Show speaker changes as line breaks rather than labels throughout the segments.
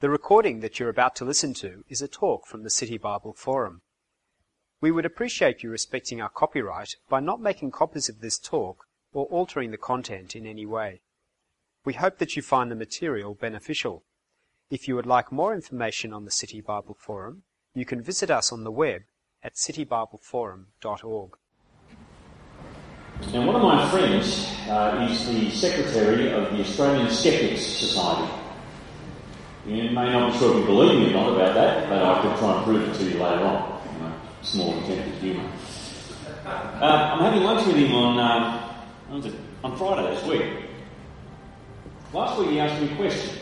The recording that you're about to listen to is a talk from the City Bible Forum. We would appreciate you respecting our copyright by not making copies of this talk or altering the content in any way. We hope that you find the material beneficial. If you would like more information on the City Bible Forum, you can visit us on the web at citybibleforum.org.
Now, one of my friends uh, is the secretary of the Australian Skeptics Society. You may not be sure if you believe me or not about that, but I could try and prove it to you later on. You know, small attempt at humour. Uh, I'm having lunch with him on um, on Friday this week. Last week he asked me a question,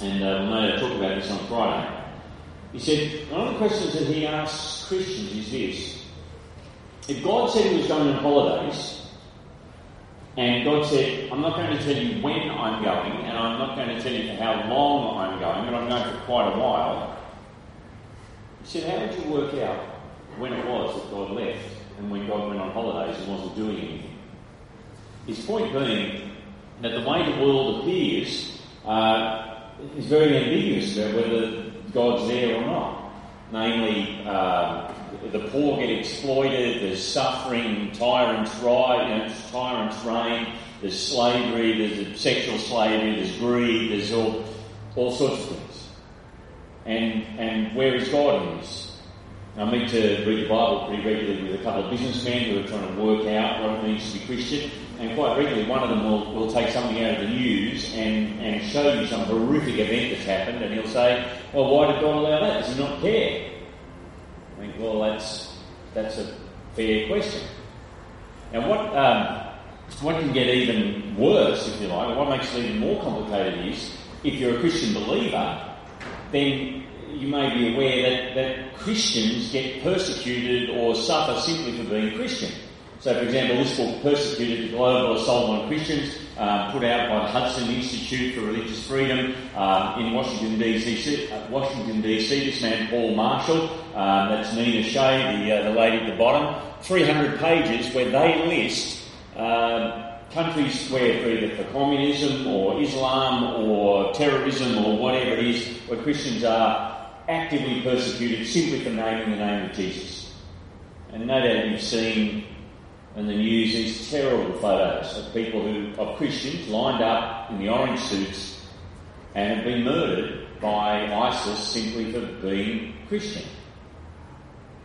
and uh, we may talk about this on Friday. He said one of the questions that he asks Christians is this: If God said He was going on holidays, and God said, I'm not going to tell you when I'm going, and I'm not going to tell you for how long I'm going, but I'm going for quite a while. He said, How did you work out when it was that God left and when God went on holidays and wasn't doing anything? His point being that the way the world appears uh, is very ambiguous about whether God's there or not. Namely, uh, the poor get exploited, there's suffering, tyrants ride, tyrants reign, there's slavery, there's sexual slavery, there's greed, there's all, all sorts of things. And, and where is God in this? I meet to read the Bible pretty regularly with a couple of businessmen who are trying to work out what it means to be Christian. And quite regularly, one of them will, will take something out of the news and, and show you some horrific event that's happened, and he'll say, Well, why did God allow that? Does he not care? I think, well, that's, that's a fair question. Now, what, um, what can get even worse, if you like, what makes it even more complicated is if you're a Christian believer, then you may be aware that, that Christians get persecuted or suffer simply for being Christian. So, for example, this book, Persecuted, the Global Assault on Christians, um, put out by the Hudson Institute for Religious Freedom um, in Washington DC. Uh, Washington DC. This man, Paul Marshall, um, that's Nina Shea, the, uh, the lady at the bottom, 300 pages where they list um, countries where either for communism or Islam or terrorism or whatever it is, where Christians are actively persecuted simply for naming the name of Jesus. And no doubt you've seen in the news these terrible photos of people who, of Christians lined up in the orange suits and have been murdered by ISIS simply for being Christian.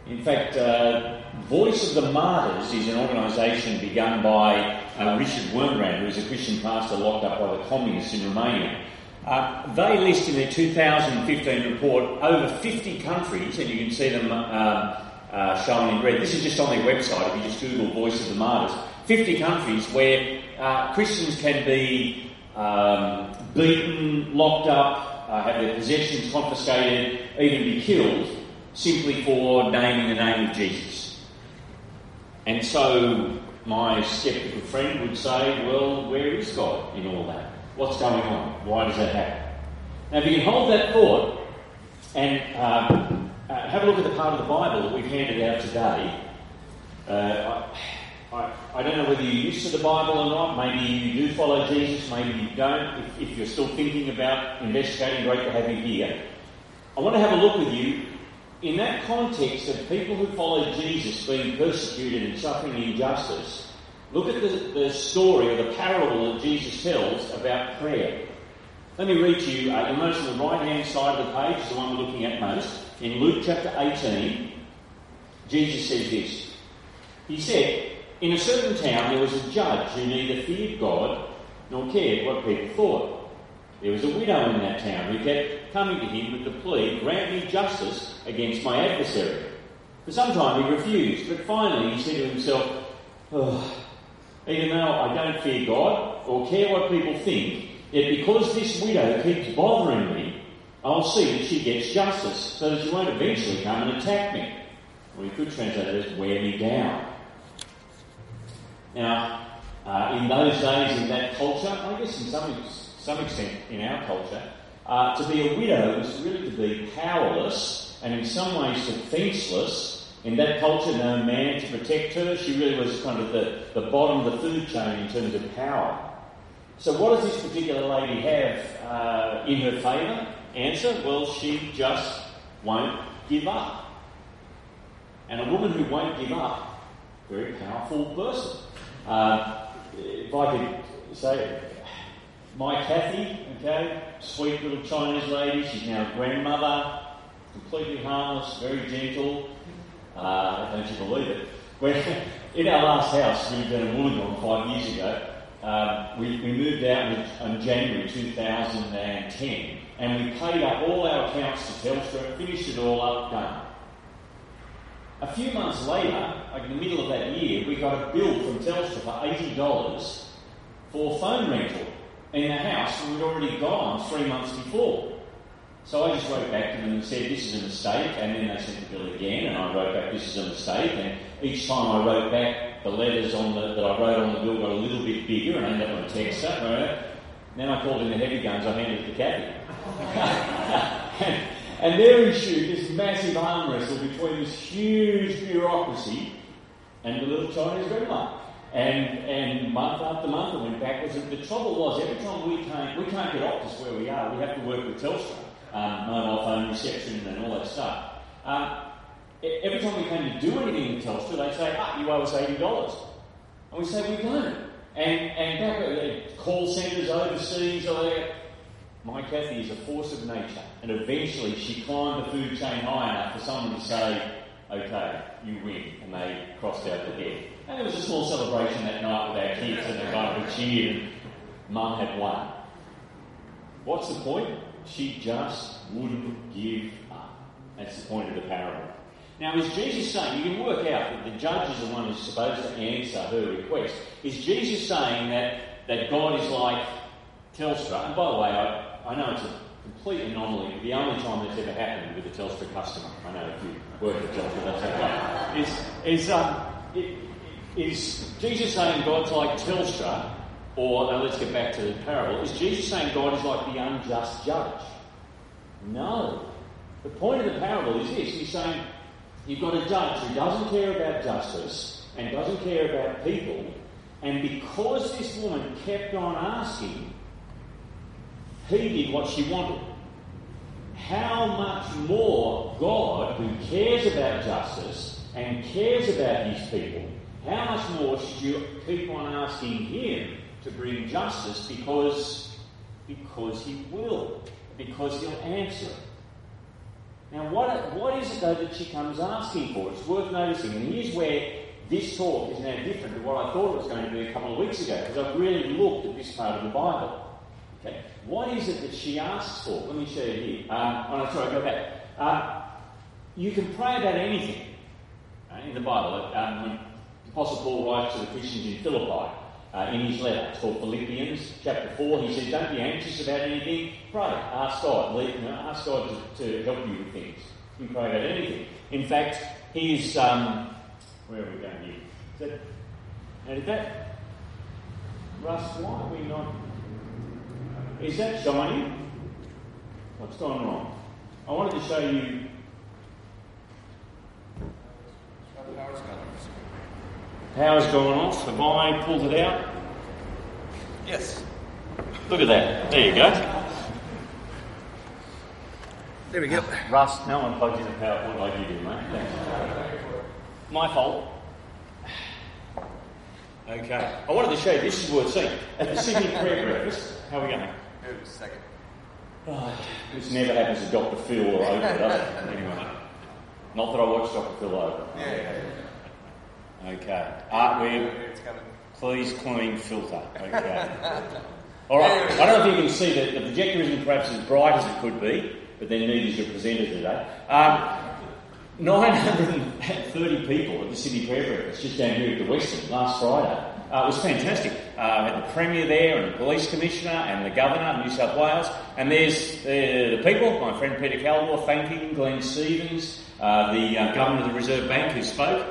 In fact, uh, Voice of the Martyrs is an organisation begun by uh, Richard Wurmbrand, who is a Christian pastor locked up by the communists in Romania. Uh, they list in their 2015 report over 50 countries, and you can see them um, uh, shown in red. This is just on their website, if you just Google Voice of the Martyrs. 50 countries where uh, Christians can be um, beaten, locked up, uh, have their possessions confiscated, even be killed, simply for naming the name of Jesus. And so my sceptical friend would say, well, where is God in all that? What's going on? Why does that happen? Now, if you can hold that thought and uh, uh, have a look at the part of the Bible that we've handed out today. Uh, I, I, don't know whether you're used to the Bible or not. Maybe you do follow Jesus, maybe you don't. If, if you're still thinking about investigating, great to have you here. I want to have a look with you in that context of people who follow Jesus being persecuted and suffering injustice. Look at the, the story or the parable that Jesus tells about prayer. Let me read to you, uh, you'll notice on the right hand side of the page is the one we're looking at most. In Luke chapter 18, Jesus says this. He said, In a certain town there was a judge who neither feared God nor cared what people thought. There was a widow in that town who kept coming to him with the plea, Grant me justice against my adversary. For some time he refused, but finally he said to himself, oh, Even though I don't fear God or care what people think, Yet because this widow keeps bothering me, I'll see that she gets justice, so that she won't eventually come and attack me. Or you could translate it as wear me down. Now, uh, in those days, in that culture, I guess in some, some extent in our culture, uh, to be a widow was really to be powerless and in some ways defenceless. In that culture, no man to protect her. She really was kind of the, the bottom of the food chain in terms of power. So, what does this particular lady have uh, in her favour Answer, well, she just won't give up. And a woman who won't give up, very powerful person. Uh, if I could say, my Kathy, okay, sweet little Chinese lady, she's now a grandmother, completely harmless, very gentle. Uh, don't you believe it? When, in our last house, we down to Wollongong five years ago. Um, we, we moved out in January 2010 and we paid up all our accounts to Telstra, finished it all up, done. A few months later, like in the middle of that year, we got a bill from Telstra for $80 for phone rental in the house we we'd already gone three months before. So I just wrote back to them and said, this is a mistake, and then they sent the bill again, and I wrote back, this is a mistake, and each time I wrote back, the letters on the, that I wrote on the bill got a little bit bigger, and ended up on a right? Then I called in the heavy guns, I handed it to Kathy. and, there ensued this massive arm wrestle between this huge bureaucracy and the little Chinese grandma. And, and month after month it went backwards. And the trouble was, every time we came, we can't get Optus where we are, we have to work with Telstra um, mobile phone reception and all that stuff. Um, every time we came to do anything in Telstra, they'd say, ah, you owe us $80. And we say, we don't. And, and back at call centres overseas, my Kathy is a force of nature. And eventually she climbed the food chain high enough for someone to say, okay, you win. And they crossed out the head. And there was a small celebration that night with our kids and they kind of cheered and mum had won. What's the point? She just wouldn't give up. That's the point of the parable. Now, is Jesus saying, you can work out that the judge is the one who's supposed to answer her request. Is Jesus saying that, that God is like Telstra? And by the way, I, I know it's a complete anomaly, the only time that's ever happened with a Telstra customer, I know if you work at Telstra, that's okay, is, is, um, is Jesus saying God's like Telstra or, now let's get back to the parable. Is Jesus saying God is like the unjust judge? No. The point of the parable is this He's saying you've got a judge who doesn't care about justice and doesn't care about people, and because this woman kept on asking, he did what she wanted. How much more God, who cares about justice and cares about his people, how much more should you keep on asking him to bring justice because, because he will, because he'll answer. Now, what, what is it though that she comes asking for? It's worth noticing, and here's where this talk is now different to what I thought it was going to be a couple of weeks ago, because I've really looked at this part of the Bible. Okay, what is it that she asks for? Let me show you here. Um, oh, no, sorry, go back. Uh, you can pray about anything in the Bible. Um, the Apostle Paul writes to the Christians in Philippi, uh, in his letter. It's called Philippians chapter 4. He says, Don't be anxious about anything. Pray. Ask God. You know, ask God to, to, help you with things. You can pray about anything. In fact, he's. Um, where are we going here? Is that, now, did that. Russ, why are we not. Is that shiny? What's gone wrong? I wanted to show you. Power's gone off. Have I pulled it out?
Yes.
Look at that. There you go.
There we go.
Russ, no one plugs in a PowerPoint like you do, mate. Thanks. My fault. Okay. I wanted to show you, this is worth seeing. At the Sydney Prayer Breakfast, how are we going?
Good, second.
Oh, this never happens to Dr. Phil or Oprah, does it? Anyway. Not that I watch Dr. Phil Oprah.
Yeah, yeah, yeah.
Okay. Artware,
It's coming.
please clean filter. Okay. All right. I don't know if you can see that the projector isn't perhaps as bright as it could be, but then neither is your presenter today. Um, 930 people at the Sydney Prayer Breakfast just down here at the Westin last Friday. Uh, it was fantastic. Uh, had the Premier there and the Police Commissioner and the Governor of New South Wales. And there's uh, the people, my friend Peter Calvor thanking Glenn Stevens, uh, the uh, Governor of the Reserve Bank who spoke.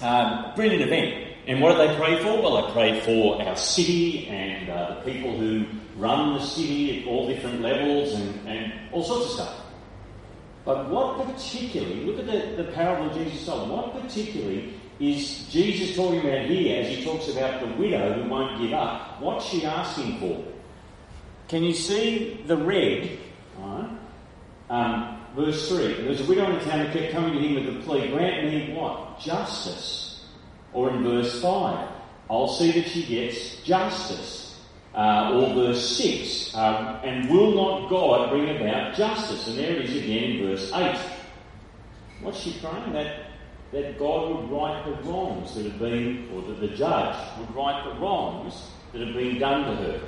Um, brilliant event. And what did they pray for? Well, they prayed for our city and uh, the people who run the city at all different levels and, and all sorts of stuff. But what particularly, look at the, the parable of Jesus told, what particularly is Jesus talking about here as he talks about the widow who won't give up? What's she asking for? Can you see the red Alright? Um, verse 3 There was a widow in the town who kept coming to him with the plea, Grant me what? Justice. Or in verse 5, I'll see that she gets justice. Uh, or verse 6, um, and will not God bring about justice? And there it is again in verse 8. What's she praying? That, that God would right the wrongs that have been, or that the judge would right the wrongs that have been done to her.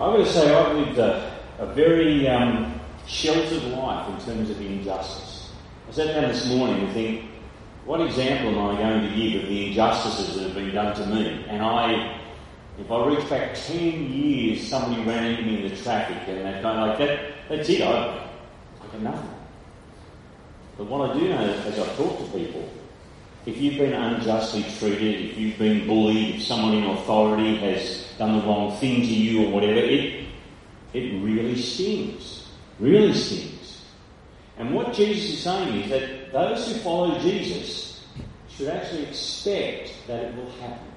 I've got to say, I've lived a, a very um, sheltered life in terms of injustice. I sat down this morning and think, what example am I going to give of the injustices that have been done to me? And I, if I reach back 10 years, somebody ran into me in the traffic and that kind of like that, that's it, I, I got nothing. But what I do know is, as I talk to people, if you've been unjustly treated, if you've been bullied, if someone in authority has done the wrong thing to you or whatever, it, it really stings. Really stings. And what Jesus is saying is that those who follow Jesus should actually expect that it will happen.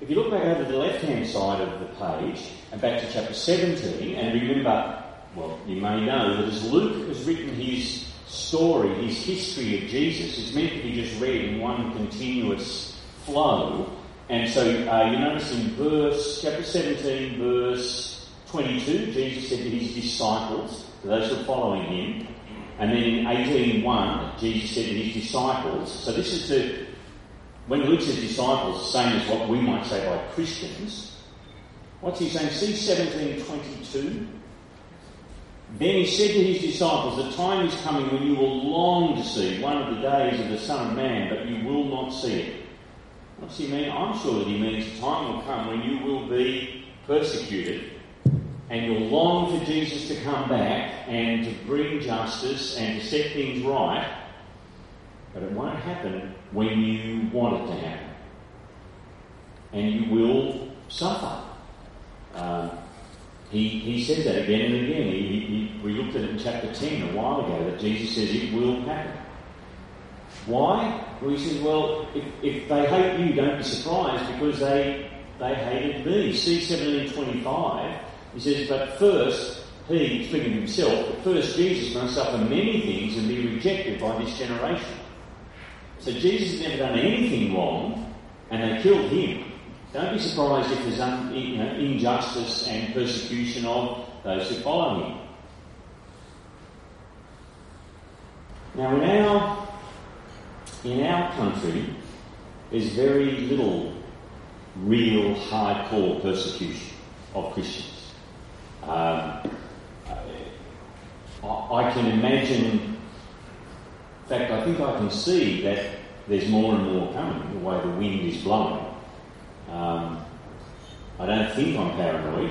If you look back over the left hand side of the page and back to chapter 17, and remember, well, you may know that as Luke has written his story, his history of Jesus, it's meant to be just read in one continuous flow. And so uh, you notice in verse, chapter 17, verse 22, Jesus said to his disciples, to those who are following him, and then in 18.1, Jesus said to his disciples, so this is the, when Luke says disciples, same as what we might say by Christians, what's he saying? See 17.22? Then he said to his disciples, The time is coming when you will long to see one of the days of the Son of Man, but you will not see it. What's he mean? I'm sure that he means the time will come when you will be persecuted and you'll long for Jesus to come back and to bring justice and to set things right, but it won't happen when you want it to happen. And you will suffer. Um, he, he says that again and again. He, he, we looked at it in chapter 10 a while ago that Jesus says it will happen. Why? Well, he says, well, if, if they hate you, don't be surprised because they, they hated me. See 1725 he says, but first, he, speaking of himself, but first Jesus must suffer many things and be rejected by this generation. So Jesus has never done anything wrong, and they killed him. Don't be surprised if there's un, you know, injustice and persecution of those who follow him. Now, in our in our country, there's very little real hardcore persecution of Christians. Um, I can imagine, in fact, I think I can see that there's more and more coming the way the wind is blowing. Um, I don't think I'm paranoid,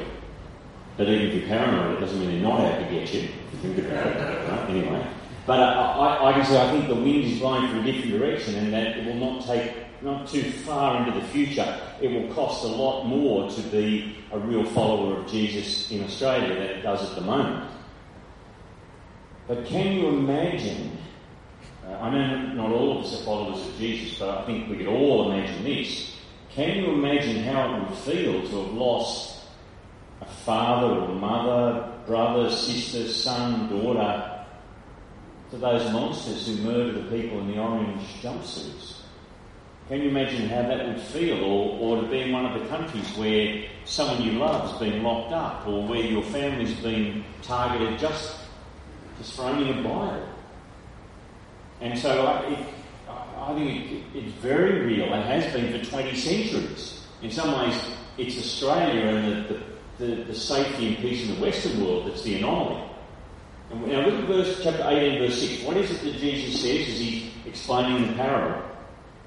but even if you're paranoid, it doesn't mean they're not out to get you. Think about it. Right? Anyway, but uh, I, I can say I think the wind is blowing from a different direction, and that it will not take not too far into the future, it will cost a lot more to be a real follower of Jesus in Australia than it does at the moment. But can you imagine? Uh, I know not all of us are followers of Jesus, but I think we could all imagine this. Can you imagine how it would feel to have lost a father or mother, brother, sister, son, daughter to those monsters who murder the people in the orange jumpsuits? Can you imagine how that would feel? Or, or to be in one of the countries where someone you love has been locked up, or where your family's been targeted just, just for owning a Bible. And so I, it, I think it, it's very real and has been for 20 centuries. In some ways, it's Australia and the, the, the, the safety and peace in the Western world that's the anomaly. And now look at verse chapter 18, verse 6. What is it that Jesus says as he's explaining the parable?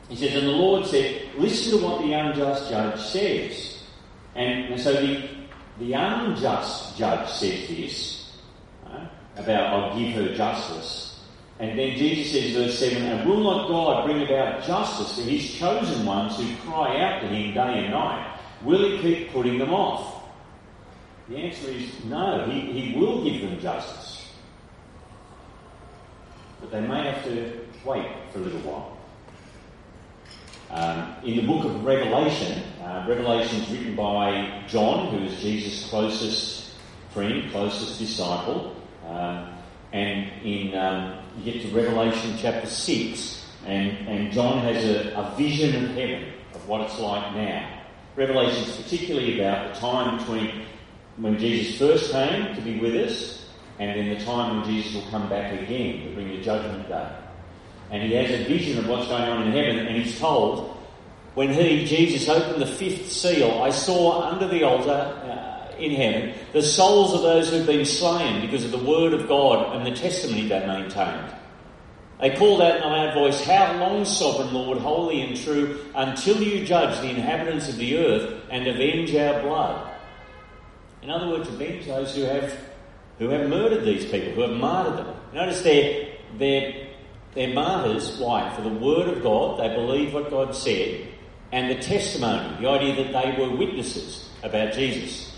He says, And the Lord said, Listen to what the unjust judge says. And, and so the, the unjust judge says this uh, about, I'll give her justice. And then Jesus says, verse 7, And will not God bring about justice for his chosen ones who cry out to him day and night? Will he keep putting them off? The answer is no, he, he will give them justice. But they may have to wait for a little while. Um, in the book of Revelation, Uh, Revelation is written by John, who is Jesus' closest friend, closest disciple. Um, and in um, you get to Revelation chapter 6, and, and John has a, a vision of heaven, of what it's like now. Revelation is particularly about the time between when Jesus first came to be with us and then the time when Jesus will come back again to bring the judgment day. And he has a vision of what's going on in heaven, and he's told, when he, Jesus, opened the fifth seal, I saw under the altar uh, in heaven the souls of those who've been slain because of the word of God and the testimony they maintained. They called out in a loud voice, How long, sovereign Lord, holy and true, until you judge the inhabitants of the earth and avenge our blood? In other words, avenge those who have who have murdered these people, who have martyred them. Notice they're, they're, they're martyrs, why? For the word of God, they believe what God said, and the testimony, the idea that they were witnesses about Jesus.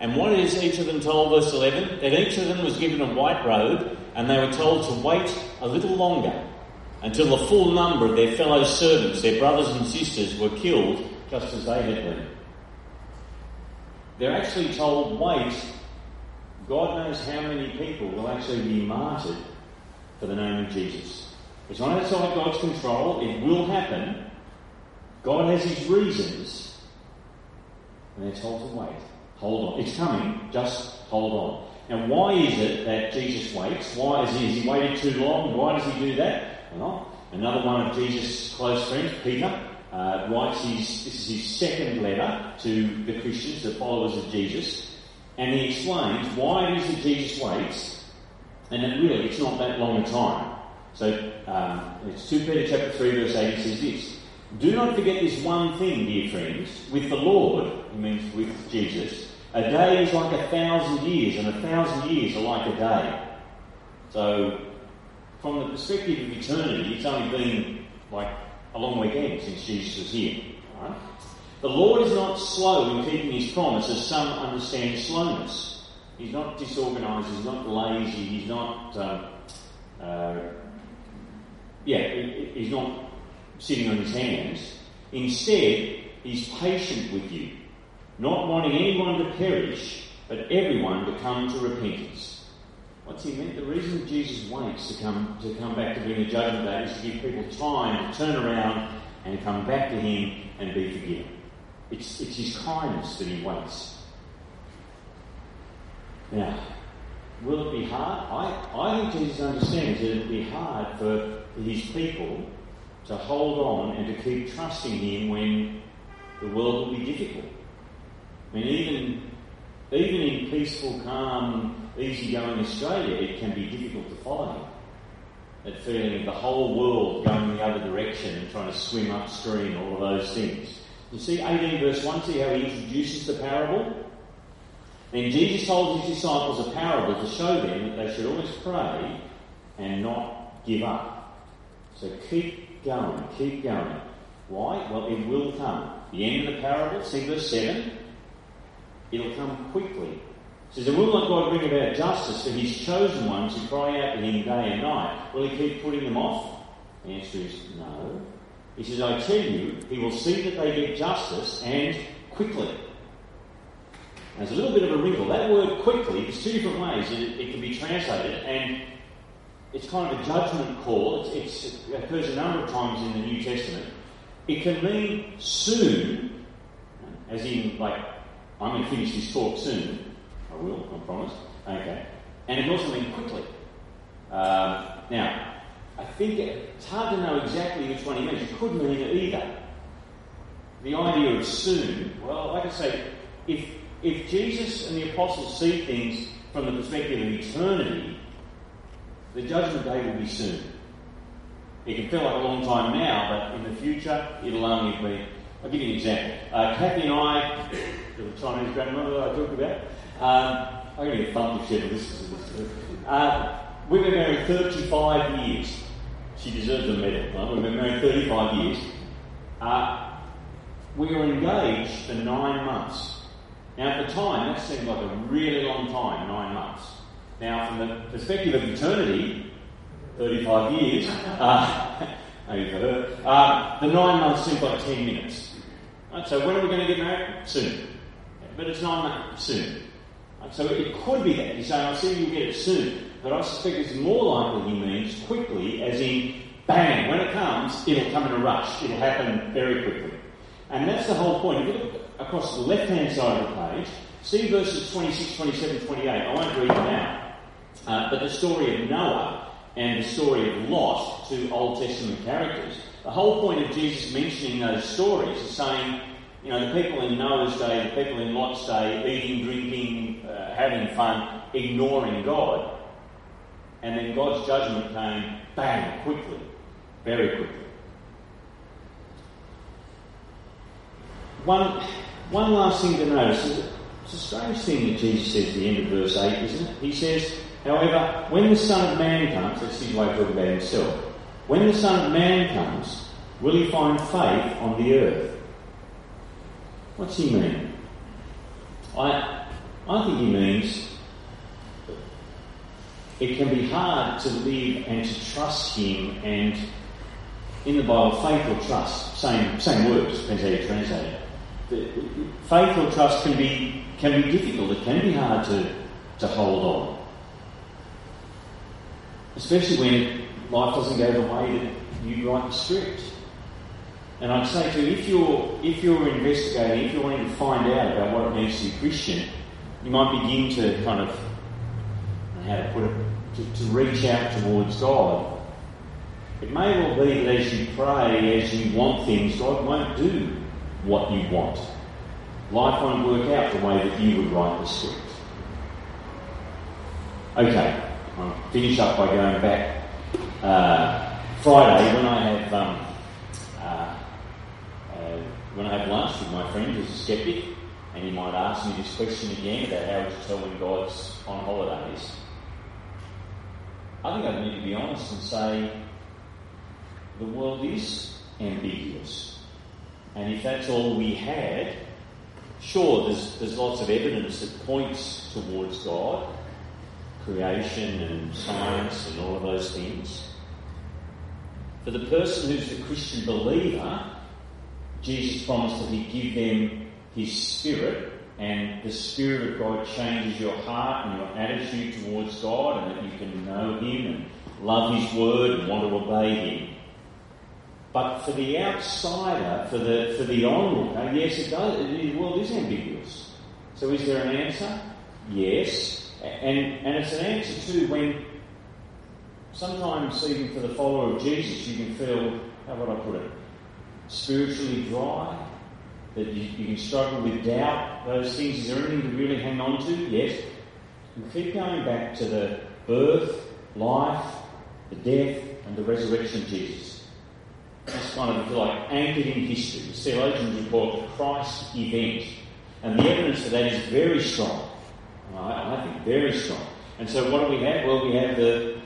And what is each of them told, verse 11? That each of them was given a white robe and they were told to wait a little longer until the full number of their fellow servants, their brothers and sisters, were killed just as they had been. They're actually told, wait, God knows how many people will actually be martyred for the name of Jesus. It's not outside God's control, it will happen. God has his reasons, and they're told to wait. Hold on. It's coming, just hold on. Now, why is it that Jesus waits? Why is he, has he waited too long? Why does he do that? Well, another one of Jesus' close friends, Peter, uh, writes his, this is his second letter to the Christians, the followers of Jesus, and he explains why it is that Jesus waits, and that really it's not that long a time. So um, it's 2 Peter chapter 3 verse 8 says this, Do not forget this one thing, dear friends, with the Lord, he means with Jesus, a day is like a thousand years, and a thousand years are like a day. So, from the perspective of eternity, it's only been like a long weekend since Jesus was here. The Lord is not slow in keeping his promise, as some understand slowness. He's not disorganised, he's not lazy, he's not, um, uh, yeah, he's not sitting on his hands. Instead, he's patient with you not wanting anyone to perish, but everyone to come to repentance. What's he meant? The reason Jesus waits to come to come back to bring the judgment day is to give people time to turn around and come back to him and be forgiven. It's, it's his kindness that he waits. Now, will it be hard? I, I think Jesus understands that it'll be hard for his people to hold on and to keep trusting him when the world will be difficult. I mean, even, even in peaceful, calm, easygoing Australia, it can be difficult to follow him. That feeling of the whole world going the other direction and trying to swim upstream, all of those things. You see 18 verse 1, see how he introduces the parable? Then Jesus told his disciples a parable to show them that they should always pray and not give up. So keep going, keep going. Why? Well, it will come. The end of the parable, see verse 7. It'll come quickly. It says, And will not God bring about justice for his chosen ones who cry out to him day and night? Will he keep putting them off? The answer is no. He says, I tell you, he will see that they get justice and quickly. There's a little bit of a wrinkle. That word quickly, there's two different ways it, it can be translated, and it's kind of a judgment call. It's, it's, it occurs a number of times in the New Testament. It can mean soon, as in like I'm going to finish this talk soon. I will, I promise. Okay. And it can also means quickly. Uh, now, I think it's hard to know exactly which one he means. It could mean it either. The idea of soon, well, like I say, if, if Jesus and the apostles see things from the perspective of eternity, the judgment day will be soon. It can feel like a long time now, but in the future, it'll only be. I'll give you an example. Uh, Kathy and I the Chinese grandmother that I talked about. Um, I'm going to get thumped if she listens to this. Uh, we've been married 35 years. She deserves a medal. Right? We've been married 35 years. Uh, we were engaged for nine months. Now, at the time, that seemed like a really long time, nine months. Now, from the perspective of eternity, 35 years, uh, maybe for her, uh, the nine months seemed like 10 minutes. Right, so when are we going to get married? Soon. But it's not enough. Soon. Right, so it could be that. He's saying, I see you'll get it soon. But I suspect it's more likely he means quickly, as in, bang, when it comes, it'll come in a rush. It'll happen very quickly. And that's the whole point. If you look across the left-hand side of the page, see verses 26, 27, 28. I won't read them out. Uh, but the story of Noah and the story of Lot, two Old Testament characters, the whole point of Jesus mentioning those stories is saying, you know, the people in Noah's day, the people in Lot's day, eating, drinking, uh, having fun, ignoring God. And then God's judgment came, bang, quickly, very quickly. One, one last thing to notice. Is it's a strange thing that Jesus says at the end of verse 8, isn't it? He says, However, when the Son of Man comes, his way of talking about himself, when the Son of Man comes, will he find faith on the earth? What's he mean? I, I think he means it can be hard to live and to trust him and in the Bible, faith or trust, same, same words, depends how you translate it. Faith or trust can be, can be difficult, it can be hard to, to hold on. Especially when life doesn't go the way that you write the script. And I'd say to you, if you're, if you're investigating, if you're wanting to find out about what it means to be Christian, you might begin to kind of, how to put it, to, to reach out towards God. It may well be that as you pray, as you want things, God won't do what you want. Life won't work out the way that you would write the script. Okay, I'll finish up by going back. Uh, Friday, when I have um, uh, uh, when I have lunch with my friend who's a skeptic, and he might ask me this question again about how to tell when God's on holidays. I think I need to be honest and say the world is ambiguous. And if that's all we had, sure, there's, there's lots of evidence that points towards God, creation and science and all of those things. For the person who's the Christian believer, Jesus promised that he'd give them his spirit, and the spirit of God changes your heart and your attitude towards God, and that you can know him and love his word and want to obey him. But for the outsider, for the for the onlooker, yes, it does. The world is ambiguous. So, is there an answer? Yes, and and it's an answer too when sometimes even for the follower of Jesus, you can feel how would I put it, spiritually dry. That you, you can struggle with doubt. Those things. Is there anything to really hang on to? Yes. And keep going back to the birth, life, the death, and the resurrection of Jesus. It's kind of, like, anchored in history. The theologians it the Christ event. And the evidence for that is very strong. I, I think very strong. And so what do we have? Well, we have the,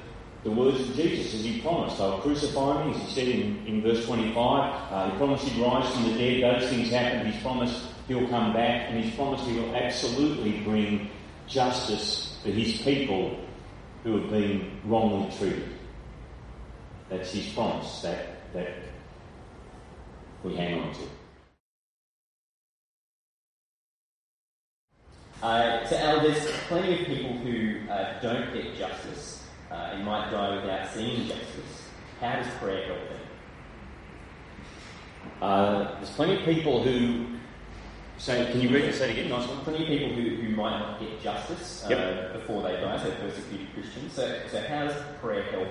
the words of Jesus as he promised. They'll crucify me, as he said in, in verse 25. Uh, he promised he'd rise from the dead. Those things happened. He's promised he'll come back. And he's promised he will absolutely bring justice for his people who have been wrongly treated. That's his promise. That, that we hang on to.
Uh, so, Al, there's plenty of people who uh, don't get justice uh, and might die without seeing justice. How does prayer help them?
Uh, there's plenty of people who say, can you read that again? Nice one.
Plenty of people who, who might not get justice uh,
Yep.
before they die, so persecuted Christians. So, so how does prayer help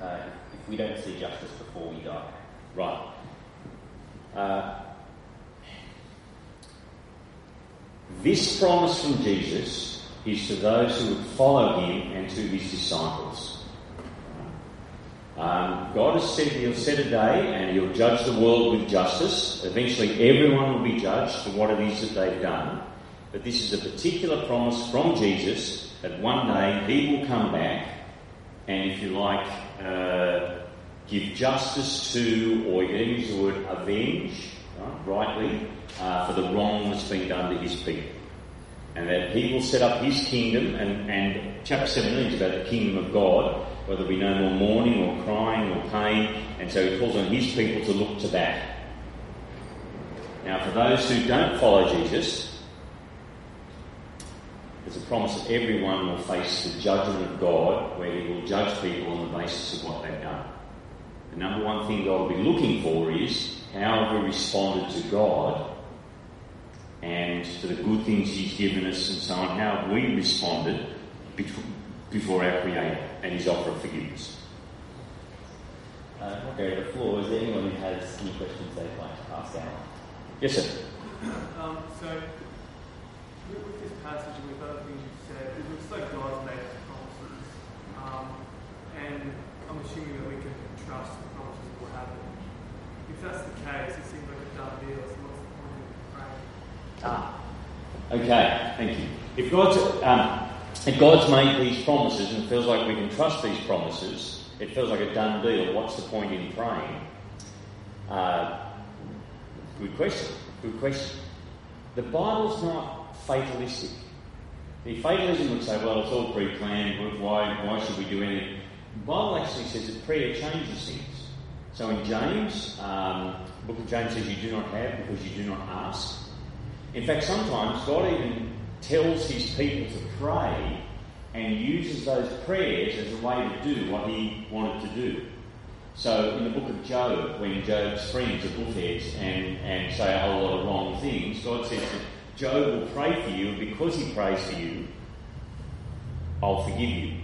uh, if we don't see justice before we die?
Right. Uh, this promise from Jesus is to those who would follow him and to his disciples. Um, God has said he'll set a day and he'll judge the world with justice. Eventually, everyone will be judged for what it is that they've done. But this is a particular promise from Jesus that one day he will come back and, if you like, uh, give justice to, or you use the word avenge, right, rightly, uh, for the wrong that's been done to his people. And that he will set up his kingdom, and, and chapter 17 is about the kingdom of God, where there'll be no more mourning or crying or pain, and so he calls on his people to look to that. Now, for those who don't follow Jesus, there's a promise that everyone will face the judgment of God, where He will judge people on the basis of what they've done. The number one thing God will be looking for is how have we responded to God and to the good things He's given us and so on. How have we responded before our Creator and His offer of forgiveness?
Uh, I'll go to the floor. Is there anyone who has any questions they'd like to ask Alan?
Yes, sir.
Um, so, with, with this passage and with other things you've said, it looks like God's made us promises. Um, and I'm assuming that we can trust the promises that will happen. If that's the case, it seems like a done deal. So, what's the point of praying?
Ah. Okay, thank you. If God's, um, if God's made these promises and it feels like we can trust these promises, it feels like a done deal. What's the point in praying? Uh, good question. Good question. The Bible's not fatalistic. The fatalism would say, well, it's all pre-planned. Why, why should we do anything? The Bible actually says that prayer changes things. So in James, um, the book of James says you do not have because you do not ask. In fact, sometimes God even tells his people to pray and uses those prayers as a way to do what he wanted to do. So in the book of Job, when Job's friends are bullheads and, and say a whole lot of wrong things, God says that Job will pray for you, and because he prays for you, I'll forgive you.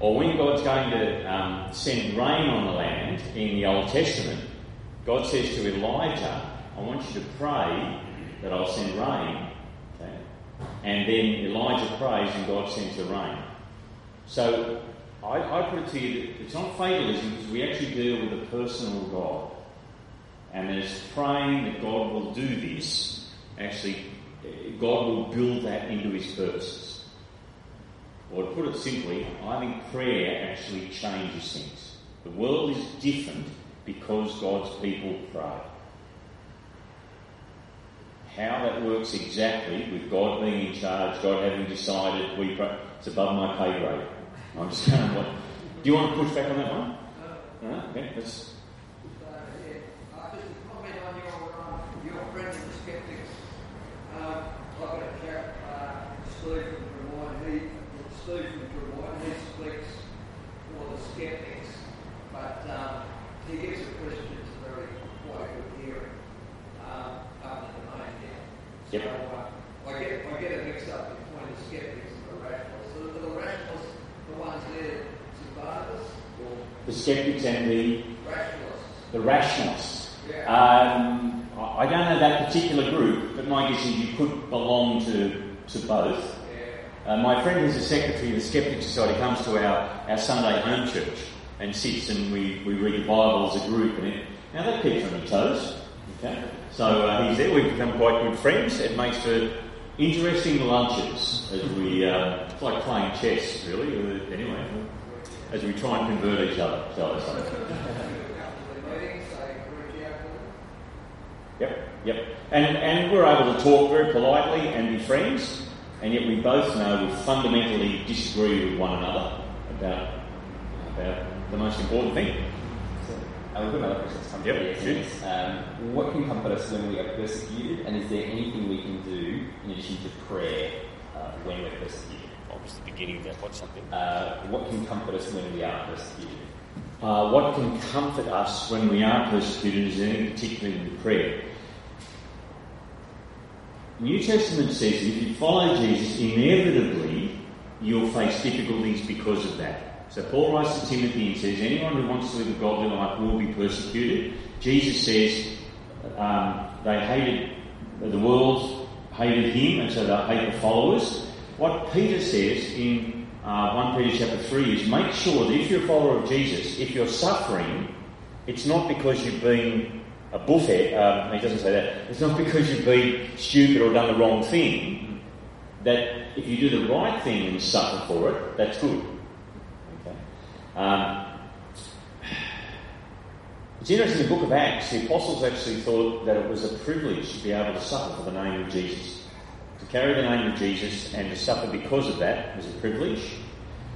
Or when God's going to um, send rain on the land in the Old Testament, God says to Elijah, I want you to pray that I'll send rain and then Elijah prays and God sends the rain. So I, I put it to you that it's not fatalism because we actually deal with a personal God. And there's praying that God will do this. Actually, God will build that into his purposes. Or to put it simply, I think prayer actually changes things. The world is different because God's people pray. How that works exactly, with God being in charge, God having decided we pray, it's above my pay grade. I'm just going to, do you want to push back on that one? Uh, no? Okay, let's.
Uh, just a comment on your, um, your friend the skeptics. Um, I've got a chap, uh, Steve from Vermont, he, Steve from Vermont, he speaks for the skeptics, but um, he gives a question that's very quite good hearing. Um, up in the main now. So
Yep.
uh, I get I get it mixed up between the skeptics and the rationalists. So are the rationalists the ones there to Barnabas or
The skeptics and the,
rationalists?
the rationalists.
Yeah.
Um, I don't know that particular group, but my guess is you could belong to, to both.
yeah.
Uh, my friend who's a secretary of the Skeptic Society comes to our, our Sunday home church and sits and we, we read the Bible as a group. And it, now that keeps on your toes. Okay? So uh, he's there. We've become quite good friends. It makes for interesting lunches as we, uh, it's like playing chess, really. Anyway, as we try and convert each other. shall I say.
After the meetings, they reach out to them.
Yep, yep. And, and we're able to talk very politely and be friends, and yet we both know we fundamentally disagree with one another about, about the most important thing.
Uh, we've got another question that's come
Yep,
the Um, what can comfort us when we are persecuted, and is there anything we can do in addition to prayer uh, when we're persecuted?
What the beginning? What's something?
Uh, what can comfort us when we are persecuted?
Uh, what can comfort us when we are persecuted is anything particularly with prayer. New Testament says that if you follow Jesus, inevitably you'll face difficulties because of that. So Paul writes to Timothy and says, anyone who wants to live a godly life will be persecuted. Jesus says um, they hated the world hated him, and so they hate the followers. What Peter says in uh, 1 Peter chapter 3 is make sure that if you're a follower of Jesus, if you're suffering, it's not because you've been a buffet, um, he doesn't say that, it's not because you've been stupid or done the wrong thing, that if you do the right thing and suffer for it, that's good. Okay? Um, it's interesting, in the book of Acts, the apostles actually thought that it was a privilege to be able to suffer for the name of Jesus. To carry the name of Jesus and to suffer because of that was a privilege.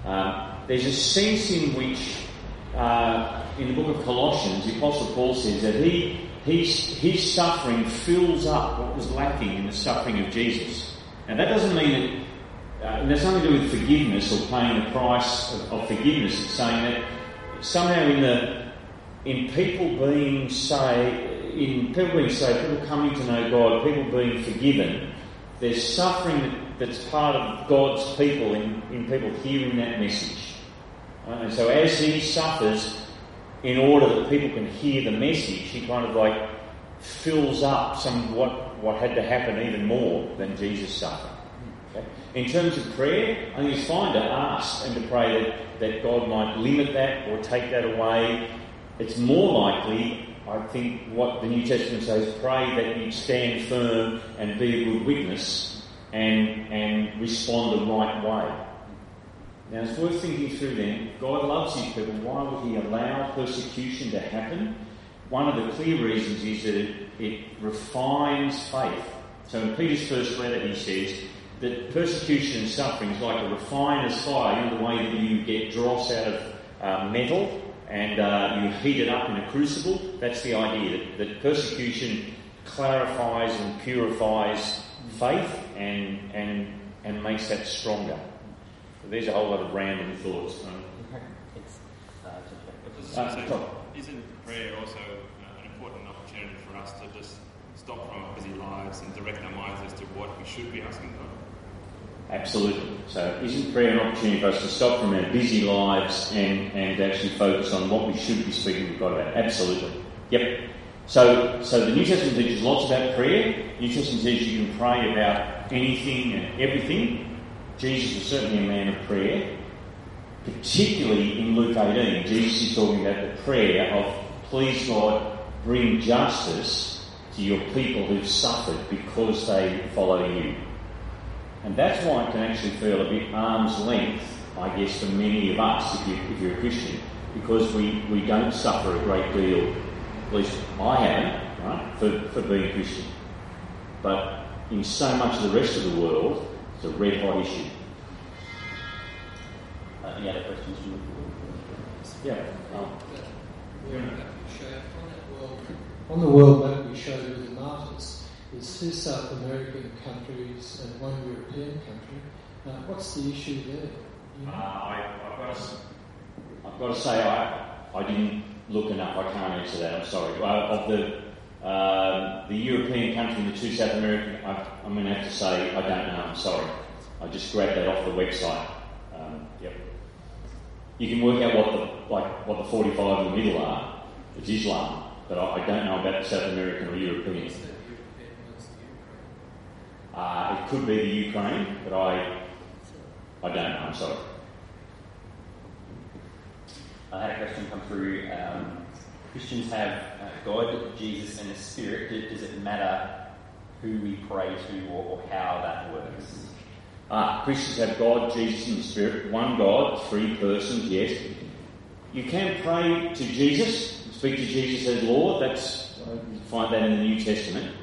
Um, there's a sense in which, uh, in the book of Colossians, the Apostle Paul says that he, His, his suffering fills up what was lacking in the suffering of Jesus. And that doesn't mean that, uh, and there's nothing to do with forgiveness or paying the price of, of forgiveness. It's saying that somehow in the, in people being say, in people being saved, people coming to know God, people being forgiven, there's suffering that's part of God's people in, in people hearing that message. Uh, and so as he suffers, in order that people can hear the message, he kind of like fills up some what, what had to happen even more than Jesus suffered. Okay? In terms of prayer, I think it's fine to ask and to pray that, that God might limit that or take that away. It's more likely, I think, what the New Testament says pray that you stand firm and be a good witness and, and respond the right way. Now it's worth thinking through then. God loves his people. Why would he allow persecution to happen? One of the clear reasons is that it, it refines faith. So in Peter's first letter he says that persecution and suffering is like a refiner's fire in the way that you get dross out of uh, metal and uh, you heat it up in a crucible. That's the idea that, that persecution clarifies and purifies faith and, and, and makes that stronger. So there's a whole lot of random thoughts.
It's, uh,
Just
Uh,
say,
Tom.
isn't prayer also uh, an important opportunity for us to just stop from our busy lives and direct our minds as to what we should be asking God?
Absolutely. So isn't prayer an opportunity for us to stop from our busy lives and, and actually focus on what we should be speaking with God about? Absolutely. Yep. So, so the New Testament teaches lots about prayer. New Testament says you can pray about anything and everything. Jesus was certainly a man of prayer. Particularly in Luke 18, Jesus is talking about the prayer of, please God, bring justice to your people who've suffered because they follow you. And that's why it can actually feel a bit arm's length, I guess, for many of us, if, you, if you're a Christian, because we, we don't suffer a great deal, at least I haven't, right, for, for being a Christian. But in so much of the rest of the world, it's a red hot issue.
uh, any other questions from the floor?
Yeah. Um,
On the world map we show with the martyrs, there's two South American countries and one European country. Uh, what's the issue there? You
Uh,
know?
I, I've, got to, I've got to say I, I didn't look enough. I can't answer that. I'm sorry. Uh, of the uh, the European country and the two South American, I, I'm going to have to say I don't know. I'm sorry. I just grabbed that off the website. Um, yep. You can work out what the like what the 45 in the middle are. It's Islam, but I, I don't know about the South American or European. Uh, it could be the Ukraine, but I I don't know. I'm sorry.
I had a question come through. Um, Christians have uh, God, Jesus, and the Spirit. Do- Does it matter who we pray to or, or how that works?
Ah, Christians have God, Jesus, and the Spirit. One God, three persons, yes. You can pray to Jesus, speak to Jesus as Lord. That's you find that in the New Testament.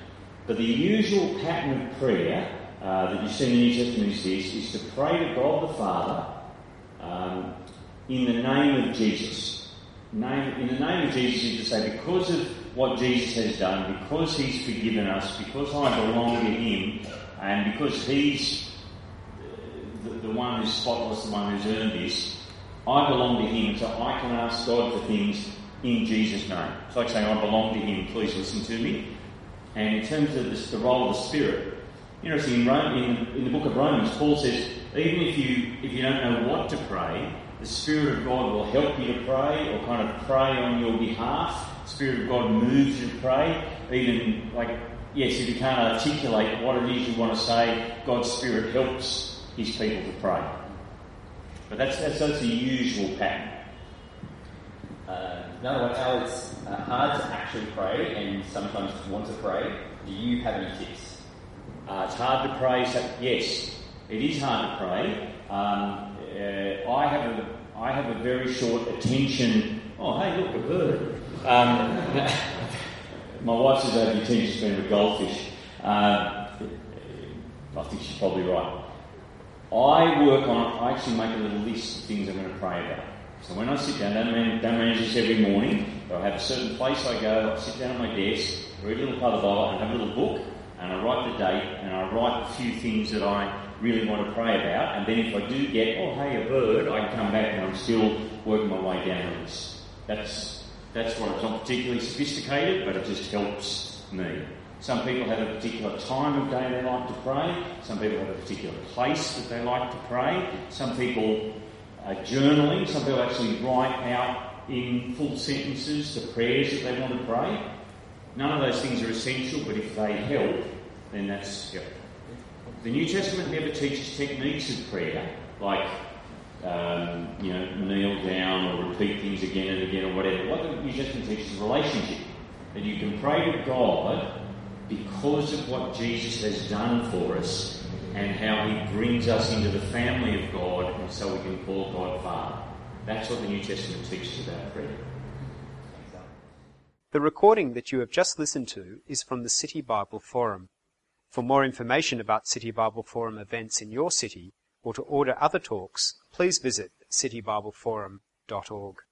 But the usual pattern of prayer uh, that you see in the New Testament is this: is to pray to God the Father um, in the name of Jesus. Name, in the name of Jesus is to say, because of what Jesus has done, because He's forgiven us, because I belong to Him, and because He's the, the one who's spotless, the one who's earned this, I belong to Him, so I can ask God for things in Jesus' name. It's like saying, I belong to Him, please listen to me. And in terms of this, the role of the Spirit, interesting, in, Rome, in, in the book of Romans, Paul says, even if you, if you don't know what to pray, the Spirit of God will help you to pray or kind of pray on your behalf. The Spirit of God moves you to pray. Even like, yes, if you can't articulate what it is you want to say, God's Spirit helps His people to pray. But that's, that's, that's the usual pattern.
Uh, another one, Al, it's uh, hard to actually pray and sometimes want to pray. Do you have any tips?
Uh, it's hard to pray. So yes, it is hard to pray. Um, uh, I have a I have a very short attention. Oh, hey, look, a bird. Um, my wife says have the attention span a goldfish. Uh, I think she's probably right. I work on. I actually make a little list of things I'm going to pray about. So when I sit down, don't this every morning, I have a certain place I go, I sit down at my desk, read a little part of the Bible, and have a little book, and I write the date, and I write a few things that I really want to pray about, and then if I do get, oh hey, a bird, I come back and I'm still working my way down. That's, that's what it's not particularly sophisticated, but it just helps me. Some people have a particular time of day they like to pray. Some people have a particular place that they like to pray. Some people are journaling. Some people actually write out in full sentences the prayers that they want to pray. None of those things are essential, but if they help, then that's help. The New Testament never teaches techniques of prayer, like um, you know, kneel down or repeat things again and again or whatever. What the New Testament teaches is relationship. That you can pray to God because of what Jesus has done for us and how he brings us into the family of God and so we can call God Father. That's what the New Testament teaches about prayer.
The recording that you have just listened to is from the City Bible Forum. For more information about City Bible Forum events in your city or to order other talks, please visit citybibleforum.org.